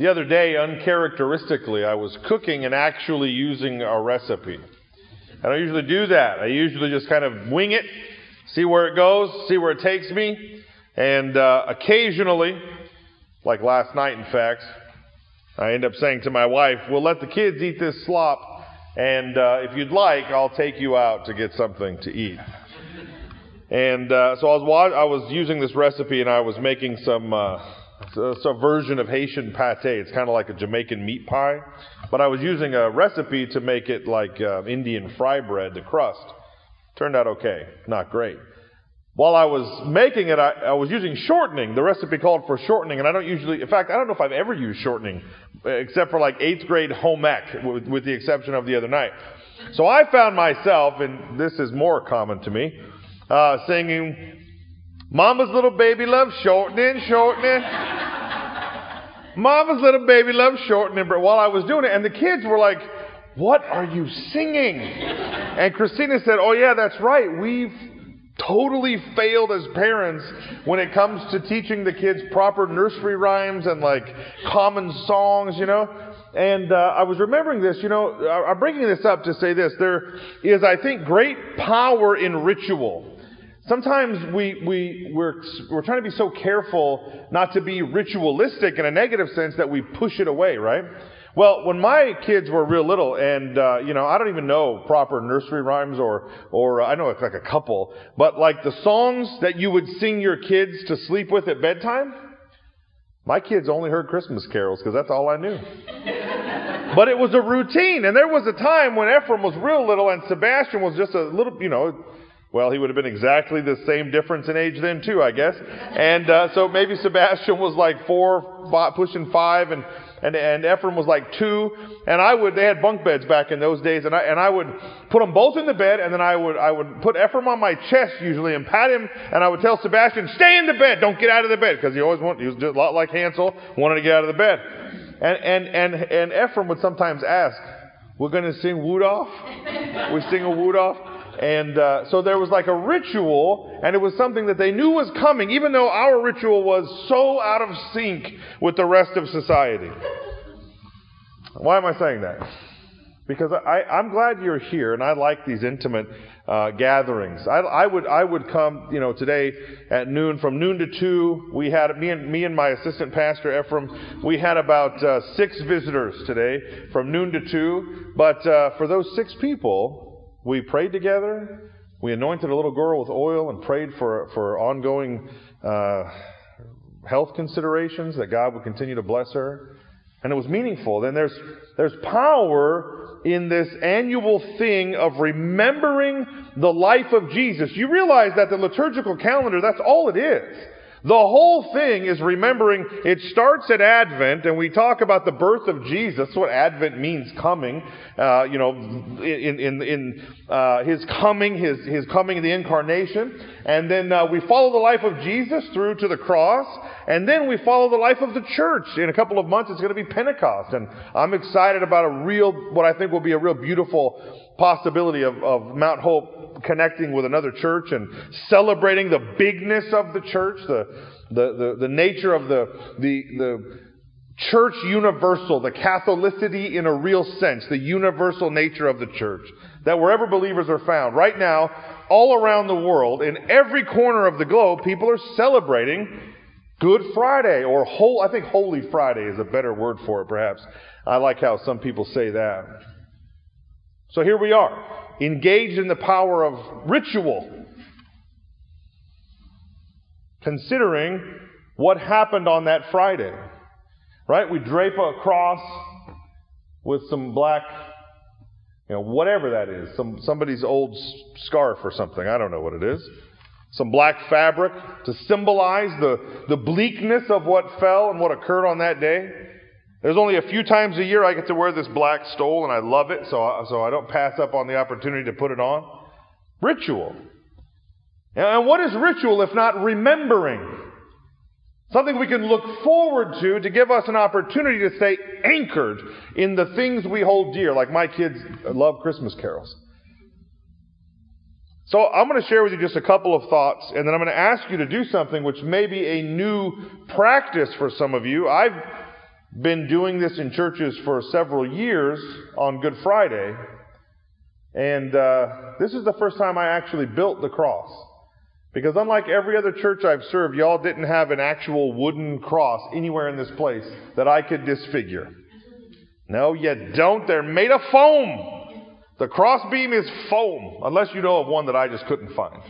The other day, uncharacteristically, I was cooking and actually using a recipe. I don't usually do that. I usually just kind of wing it, see where it goes, see where it takes me. And uh, occasionally, like last night, in fact, I end up saying to my wife, We'll let the kids eat this slop, and uh, if you'd like, I'll take you out to get something to eat. And uh, so I was, I was using this recipe, and I was making some. Uh, it's a version of Haitian pate. It's kind of like a Jamaican meat pie. But I was using a recipe to make it like uh, Indian fry bread, the crust. Turned out okay. Not great. While I was making it, I, I, was using shortening. The recipe called for shortening, and I don't usually, in fact, I don't know if I've ever used shortening, except for like eighth grade home ec, with, with the exception of the other night. So I found myself, and this is more common to me, uh, singing, Mama's little baby loves shortening, shortening. Mama's little baby loves shortening. But while I was doing it, and the kids were like, What are you singing? And Christina said, Oh, yeah, that's right. We've totally failed as parents when it comes to teaching the kids proper nursery rhymes and like common songs, you know. And uh, I was remembering this, you know, I'm bringing this up to say this. There is, I think, great power in ritual. Sometimes we, we, we're, we're trying to be so careful not to be ritualistic in a negative sense that we push it away, right? Well, when my kids were real little, and uh, you know, I don't even know proper nursery rhymes, or or uh, I know it's like a couple, but like the songs that you would sing your kids to sleep with at bedtime, my kids only heard Christmas carols because that's all I knew. but it was a routine, and there was a time when Ephraim was real little, and Sebastian was just a little, you know, well, he would have been exactly the same difference in age then too, I guess. And uh, so maybe Sebastian was like four, five, pushing five, and and and Ephraim was like two. And I would they had bunk beds back in those days, and I and I would put them both in the bed, and then I would I would put Ephraim on my chest usually and pat him, and I would tell Sebastian, "Stay in the bed, don't get out of the bed," because he always wanted he was just a lot like Hansel, wanted to get out of the bed. And and and and Ephraim would sometimes ask, "We're going to sing Wood off? We sing a Wood off?" And uh, so there was like a ritual, and it was something that they knew was coming, even though our ritual was so out of sync with the rest of society. Why am I saying that? Because I, am glad you're here, and I like these intimate uh, gatherings. I, I, would I would come, you know, today at noon from noon to two. We had me and me and my assistant pastor Ephraim. We had about uh, six visitors today from noon to two. But uh, for those six people, we prayed together. We anointed a little girl with oil and prayed for, for ongoing uh, health considerations that God would continue to bless her. And it was meaningful. Then there's, there's power in this annual thing of remembering the life of Jesus. You realize that the liturgical calendar, that's all it is. The whole thing is remembering it starts at Advent, and we talk about the birth of Jesus. What Advent means, coming. Uh, you know, in in in uh, his coming, his his coming, the incarnation, and then uh, we follow the life of Jesus through to the cross, and then we follow the life of the church. In a couple of months, it's going to be Pentecost, and I'm excited about a real, what I think will be a real beautiful possibility of, of Mount Hope connecting with another church and celebrating the bigness of the church, the, the, the, the nature of the, the, the church universal, the Catholicity in a real sense, the universal nature of the church. That wherever believers are found, right now, all around the world, in every corner of the globe, people are celebrating Good Friday, or whole, I think Holy Friday is a better word for it, perhaps. I like how some people say that. So here we are, engaged in the power of ritual, considering what happened on that Friday. Right? We drape a cross with some black, you know, whatever that is, some somebody's old scarf or something. I don't know what it is. Some black fabric to symbolize the, the bleakness of what fell and what occurred on that day. There's only a few times a year I get to wear this black stole, and I love it, so I, so I don't pass up on the opportunity to put it on. Ritual. And what is ritual if not remembering? Something we can look forward to to give us an opportunity to stay anchored in the things we hold dear, like my kids love Christmas carols. So I'm going to share with you just a couple of thoughts, and then I'm going to ask you to do something which may be a new practice for some of you. I've been doing this in churches for several years on Good Friday. And uh, this is the first time I actually built the cross. Because unlike every other church I've served, y'all didn't have an actual wooden cross anywhere in this place that I could disfigure. No, you don't. They're made of foam. The crossbeam is foam, unless you know of one that I just couldn't find.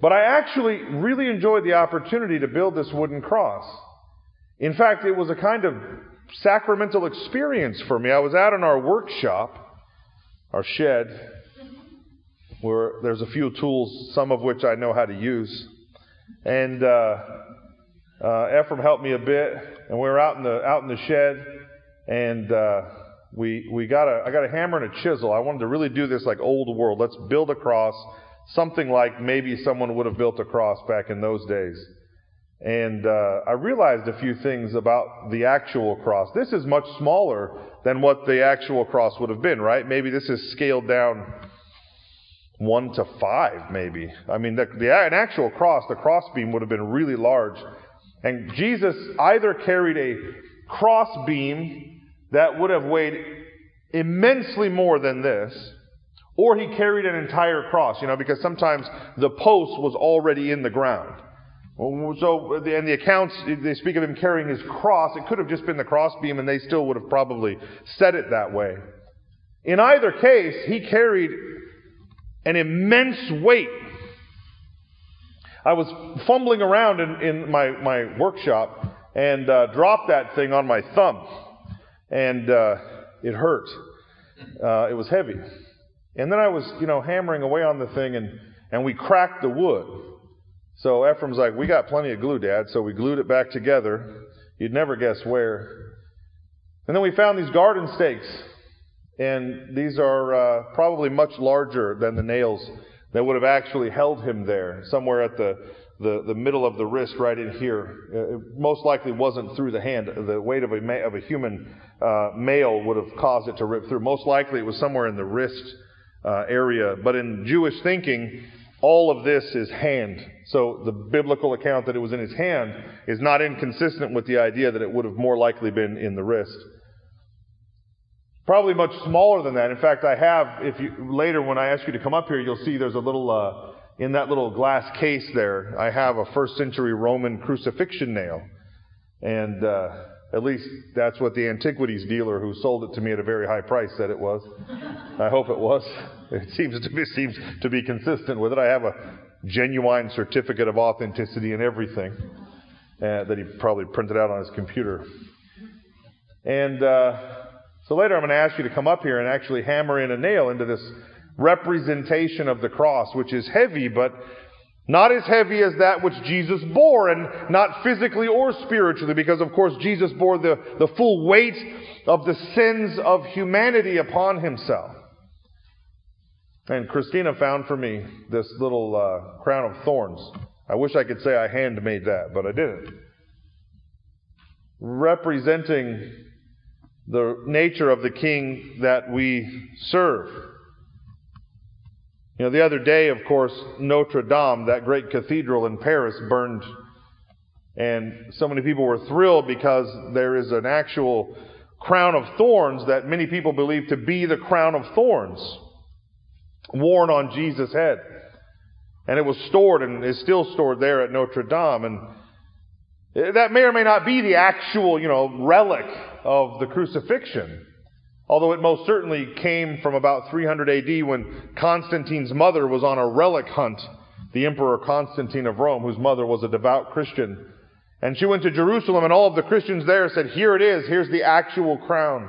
But I actually really enjoyed the opportunity to build this wooden cross. In fact, it was a kind of sacramental experience for me. I was out in our workshop, our shed, where there's a few tools, some of which I know how to use. And uh, uh, Ephraim helped me a bit, and we were out in the out in the shed, and uh, we we got a I got a hammer and a chisel. I wanted to really do this like old world. Let's build a cross, something like maybe someone would have built a cross back in those days. And uh, I realized a few things about the actual cross. This is much smaller than what the actual cross would have been, right? Maybe this is scaled down one to five, maybe. I mean, the, the, an actual cross, the cross beam would have been really large. And Jesus either carried a cross beam that would have weighed immensely more than this, or he carried an entire cross, you know, because sometimes the post was already in the ground. So, and the accounts, they speak of him carrying his cross. It could have just been the crossbeam, and they still would have probably said it that way. In either case, he carried an immense weight. I was fumbling around in, in my, my workshop and uh, dropped that thing on my thumb, and uh, it hurt. Uh, it was heavy. And then I was, you know, hammering away on the thing, and, and we cracked the wood. So Ephraim's like, We got plenty of glue, Dad. So we glued it back together. You'd never guess where. And then we found these garden stakes and these are uh, probably much larger than the nails that would have actually held him there, somewhere at the, the, the middle of the wrist, right in here. Uh, it most likely wasn't through the hand. The weight of a, ma- of a human uh, male would have caused it to rip through. Most likely it was somewhere in the wrist uh, area. But in Jewish thinking, all of this is hand. So the biblical account that it was in his hand is not inconsistent with the idea that it would have more likely been in the wrist. Probably much smaller than that. In fact, I have, if you, later when I ask you to come up here, you'll see there's a little, uh, in that little glass case there, I have a first century Roman crucifixion nail. And, uh, at least that's what the antiquities dealer who sold it to me at a very high price said it was. I hope it was. It seems to be, seems to be consistent with it. I have a genuine certificate of authenticity and everything uh, that he probably printed out on his computer. And, uh, so later I'm going to ask you to come up here and actually hammer in a nail into this representation of the cross, which is heavy, but not as heavy as that which Jesus bore, and not physically or spiritually, because of course Jesus bore the, the full weight of the sins of humanity upon himself. And Christina found for me this little uh, crown of thorns. I wish I could say I handmade that, but I didn't. Representing the nature of the king that we serve. You know, the other day, of course, Notre Dame, that great cathedral in Paris, burned. And so many people were thrilled because there is an actual crown of thorns that many people believe to be the crown of thorns worn on Jesus' head. And it was stored and is still stored there at Notre Dame. And that may or may not be the actual, you know, relic of the crucifixion. Although it most certainly came from about 300 AD when Constantine's mother was on a relic hunt, the Emperor Constantine of Rome, whose mother was a devout Christian. And she went to Jerusalem, and all of the Christians there said, Here it is, here's the actual crown.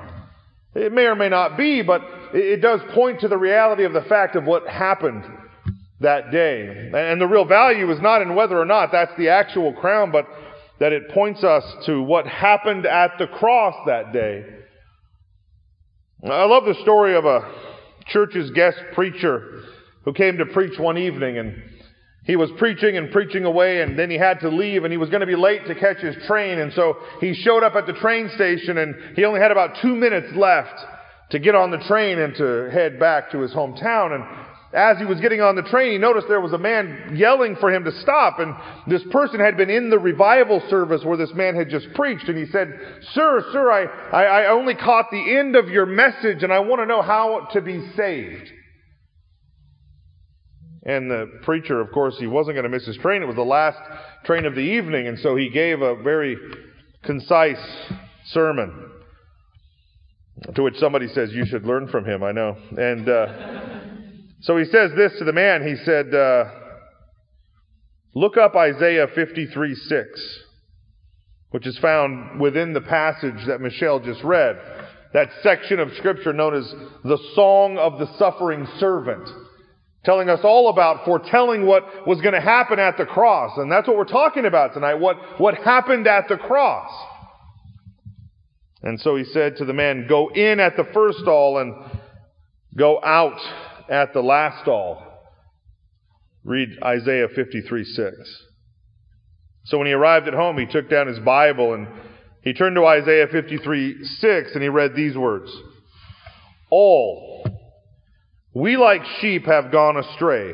It may or may not be, but it does point to the reality of the fact of what happened that day. And the real value is not in whether or not that's the actual crown, but that it points us to what happened at the cross that day. I love the story of a church's guest preacher who came to preach one evening and he was preaching and preaching away and then he had to leave and he was going to be late to catch his train and so he showed up at the train station and he only had about two minutes left to get on the train and to head back to his hometown and as he was getting on the train, he noticed there was a man yelling for him to stop. And this person had been in the revival service where this man had just preached. And he said, Sir, sir, I, I, I only caught the end of your message and I want to know how to be saved. And the preacher, of course, he wasn't going to miss his train. It was the last train of the evening. And so he gave a very concise sermon. To which somebody says, You should learn from him, I know. And, uh, so he says this to the man. He said, uh, Look up Isaiah 53 6, which is found within the passage that Michelle just read. That section of Scripture known as the Song of the Suffering Servant, telling us all about foretelling what was going to happen at the cross. And that's what we're talking about tonight what, what happened at the cross. And so he said to the man, Go in at the first stall and go out at the last all. Read Isaiah 53 6. So when he arrived at home, he took down his Bible and he turned to Isaiah 53 6 and he read these words All, we like sheep have gone astray.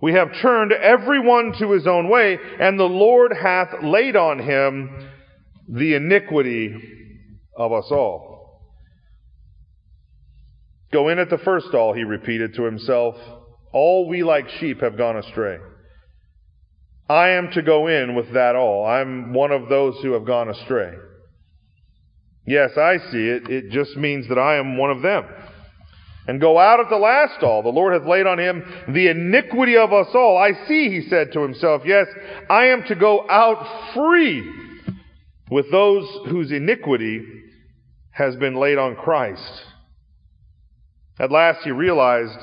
We have turned everyone to his own way, and the Lord hath laid on him the iniquity of us all. Go in at the first all, he repeated to himself. All we like sheep have gone astray. I am to go in with that all. I'm one of those who have gone astray. Yes, I see it. It just means that I am one of them. And go out at the last all. The Lord hath laid on him the iniquity of us all. I see, he said to himself. Yes, I am to go out free with those whose iniquity has been laid on Christ. At last he realized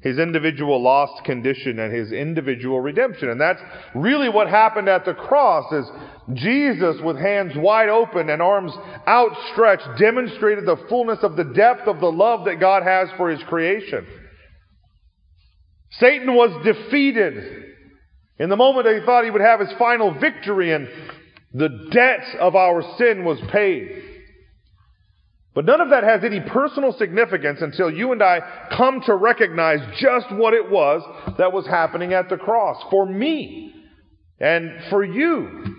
his individual lost condition and his individual redemption. And that's really what happened at the cross is Jesus with hands wide open and arms outstretched demonstrated the fullness of the depth of the love that God has for his creation. Satan was defeated in the moment that he thought he would have his final victory and the debt of our sin was paid. But none of that has any personal significance until you and I come to recognize just what it was that was happening at the cross for me and for you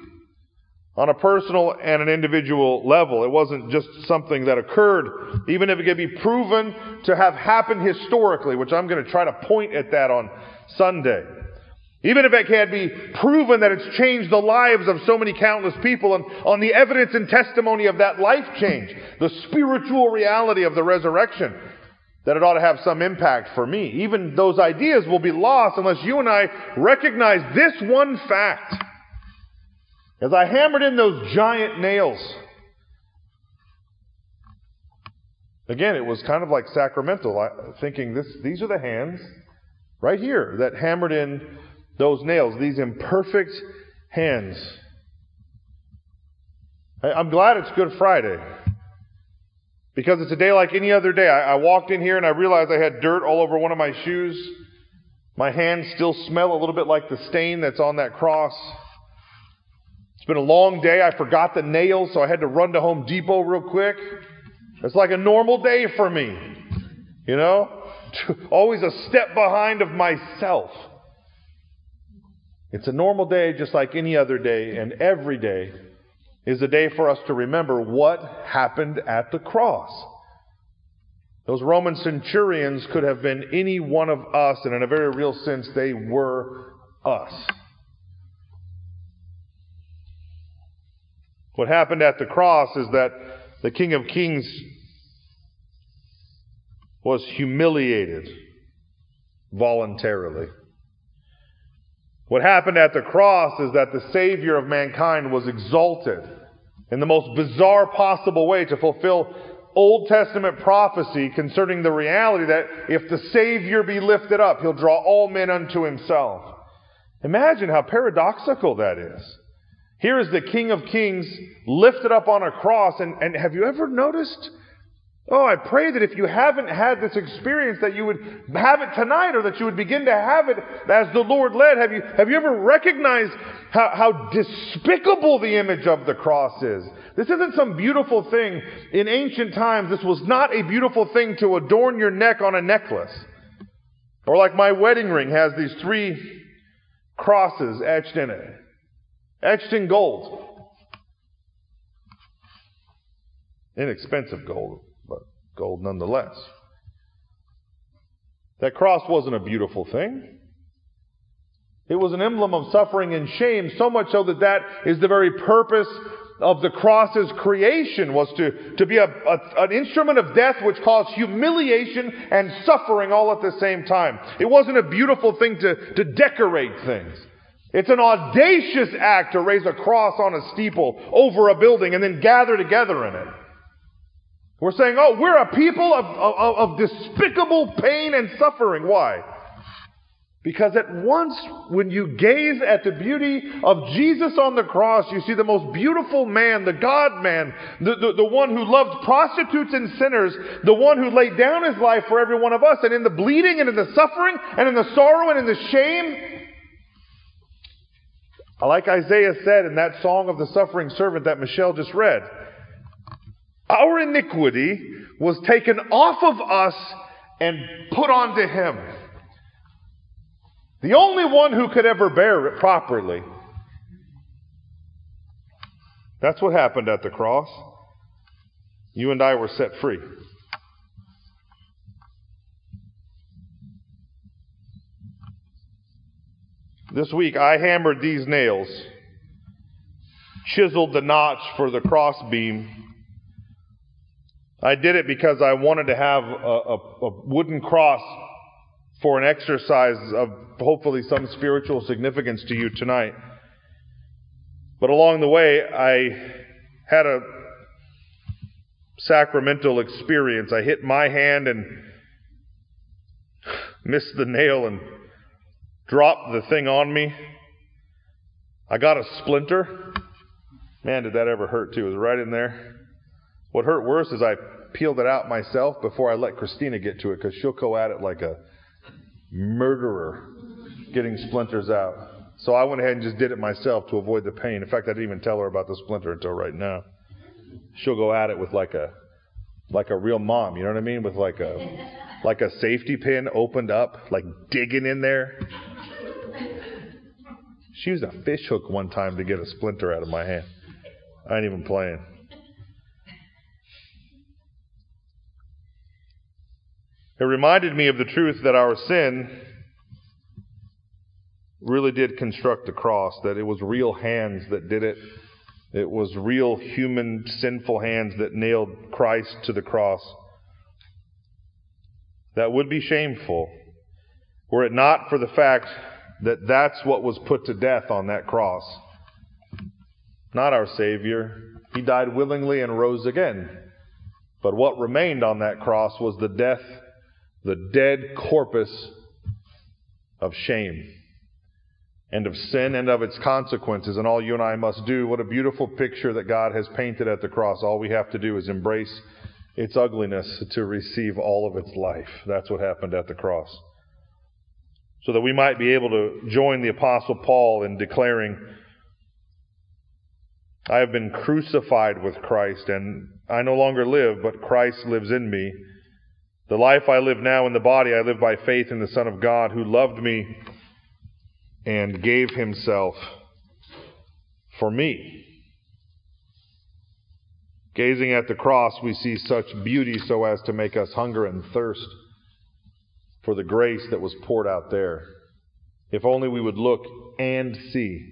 on a personal and an individual level. It wasn't just something that occurred, even if it could be proven to have happened historically, which I'm going to try to point at that on Sunday. Even if it can't be proven that it's changed the lives of so many countless people and on the evidence and testimony of that life change, the spiritual reality of the resurrection, that it ought to have some impact for me. Even those ideas will be lost unless you and I recognize this one fact. As I hammered in those giant nails, again, it was kind of like sacramental, thinking this, these are the hands right here that hammered in those nails, these imperfect hands. I'm glad it's Good Friday. Because it's a day like any other day. I, I, walked in here and I realized I had dirt all over one of my shoes. My hands still smell a little bit like the stain that's on that cross. It's been a long day. I forgot the nails, so I had to run to Home Depot real quick. It's like a normal day for me. You know? Always a step behind of myself. It's a normal day just like any other day, and every day is a day for us to remember what happened at the cross. Those Roman centurions could have been any one of us, and in a very real sense, they were us. What happened at the cross is that the King of Kings was humiliated voluntarily. What happened at the cross is that the Savior of mankind was exalted in the most bizarre possible way to fulfill Old Testament prophecy concerning the reality that if the Savior be lifted up, he'll draw all men unto himself. Imagine how paradoxical that is. Here is the King of Kings lifted up on a cross, and, and have you ever noticed Oh, I pray that if you haven't had this experience, that you would have it tonight or that you would begin to have it as the Lord led. Have you, have you ever recognized how, how despicable the image of the cross is? This isn't some beautiful thing. In ancient times, this was not a beautiful thing to adorn your neck on a necklace. Or like my wedding ring has these three crosses etched in it, etched in gold. Inexpensive gold, gold nonetheless. That cross wasn't a beautiful thing. It was an emblem of suffering and shame, so much so that that is the very purpose of the cross's creation was to, to be a, a, an instrument of death which caused humiliation and suffering all at the same time. It wasn't a beautiful thing to, to decorate things. It's an audacious act to raise a cross on a steeple over a building and then gather together in it. We're saying, oh, we're a people of, of, of despicable pain and suffering. Why? Because at once, when you gaze at the beauty of Jesus on the cross, you see the most beautiful man, the God man, the, the, the, one who loved prostitutes and sinners, the one who laid down his life for every one of us. And in the bleeding and in the suffering and in the sorrow and in the shame, like Isaiah said in that song of the suffering servant that Michelle just read, our iniquity was taken off of us and put onto him. The only one who could ever bear it properly. That's what happened at the cross. You and I were set free. This week I hammered these nails, chiseled the notch for the crossbeam. I did it because I wanted to have a, a, a wooden cross for an exercise of hopefully some spiritual significance to you tonight. But along the way, I had a sacramental experience. I hit my hand and missed the nail and dropped the thing on me. I got a splinter. Man, did that ever hurt too. It was right in there. What hurt worse is I peeled it out myself before I let Christina get to it because she'll go at it like a murderer getting splinters out. So I went ahead and just did it myself to avoid the pain. In fact, I didn't even tell her about the splinter until right now. She'll go at it with like a like a real mom, you know what I mean? With like a like a safety pin opened up, like digging in there. She used a fish hook one time to get a splinter out of my hand. I ain't even playing. It reminded me of the truth that our sin really did construct the cross, that it was real hands that did it. It was real human sinful hands that nailed Christ to the cross. That would be shameful were it not for the fact that that's what was put to death on that cross. Not our Savior. He died willingly and rose again. But what remained on that cross was the death the dead corpus of shame and of sin and of its consequences and all you and I must do. What a beautiful picture that God has painted at the cross. All we have to do is embrace its ugliness to receive all of its life. That's what happened at the cross. So that we might be able to join the apostle Paul in declaring, I have been crucified with Christ and I no longer live, but Christ lives in me. The life I live now in the body, I live by faith in the Son of God who loved me and gave himself for me. Gazing at the cross, we see such beauty so as to make us hunger and thirst for the grace that was poured out there. If only we would look and see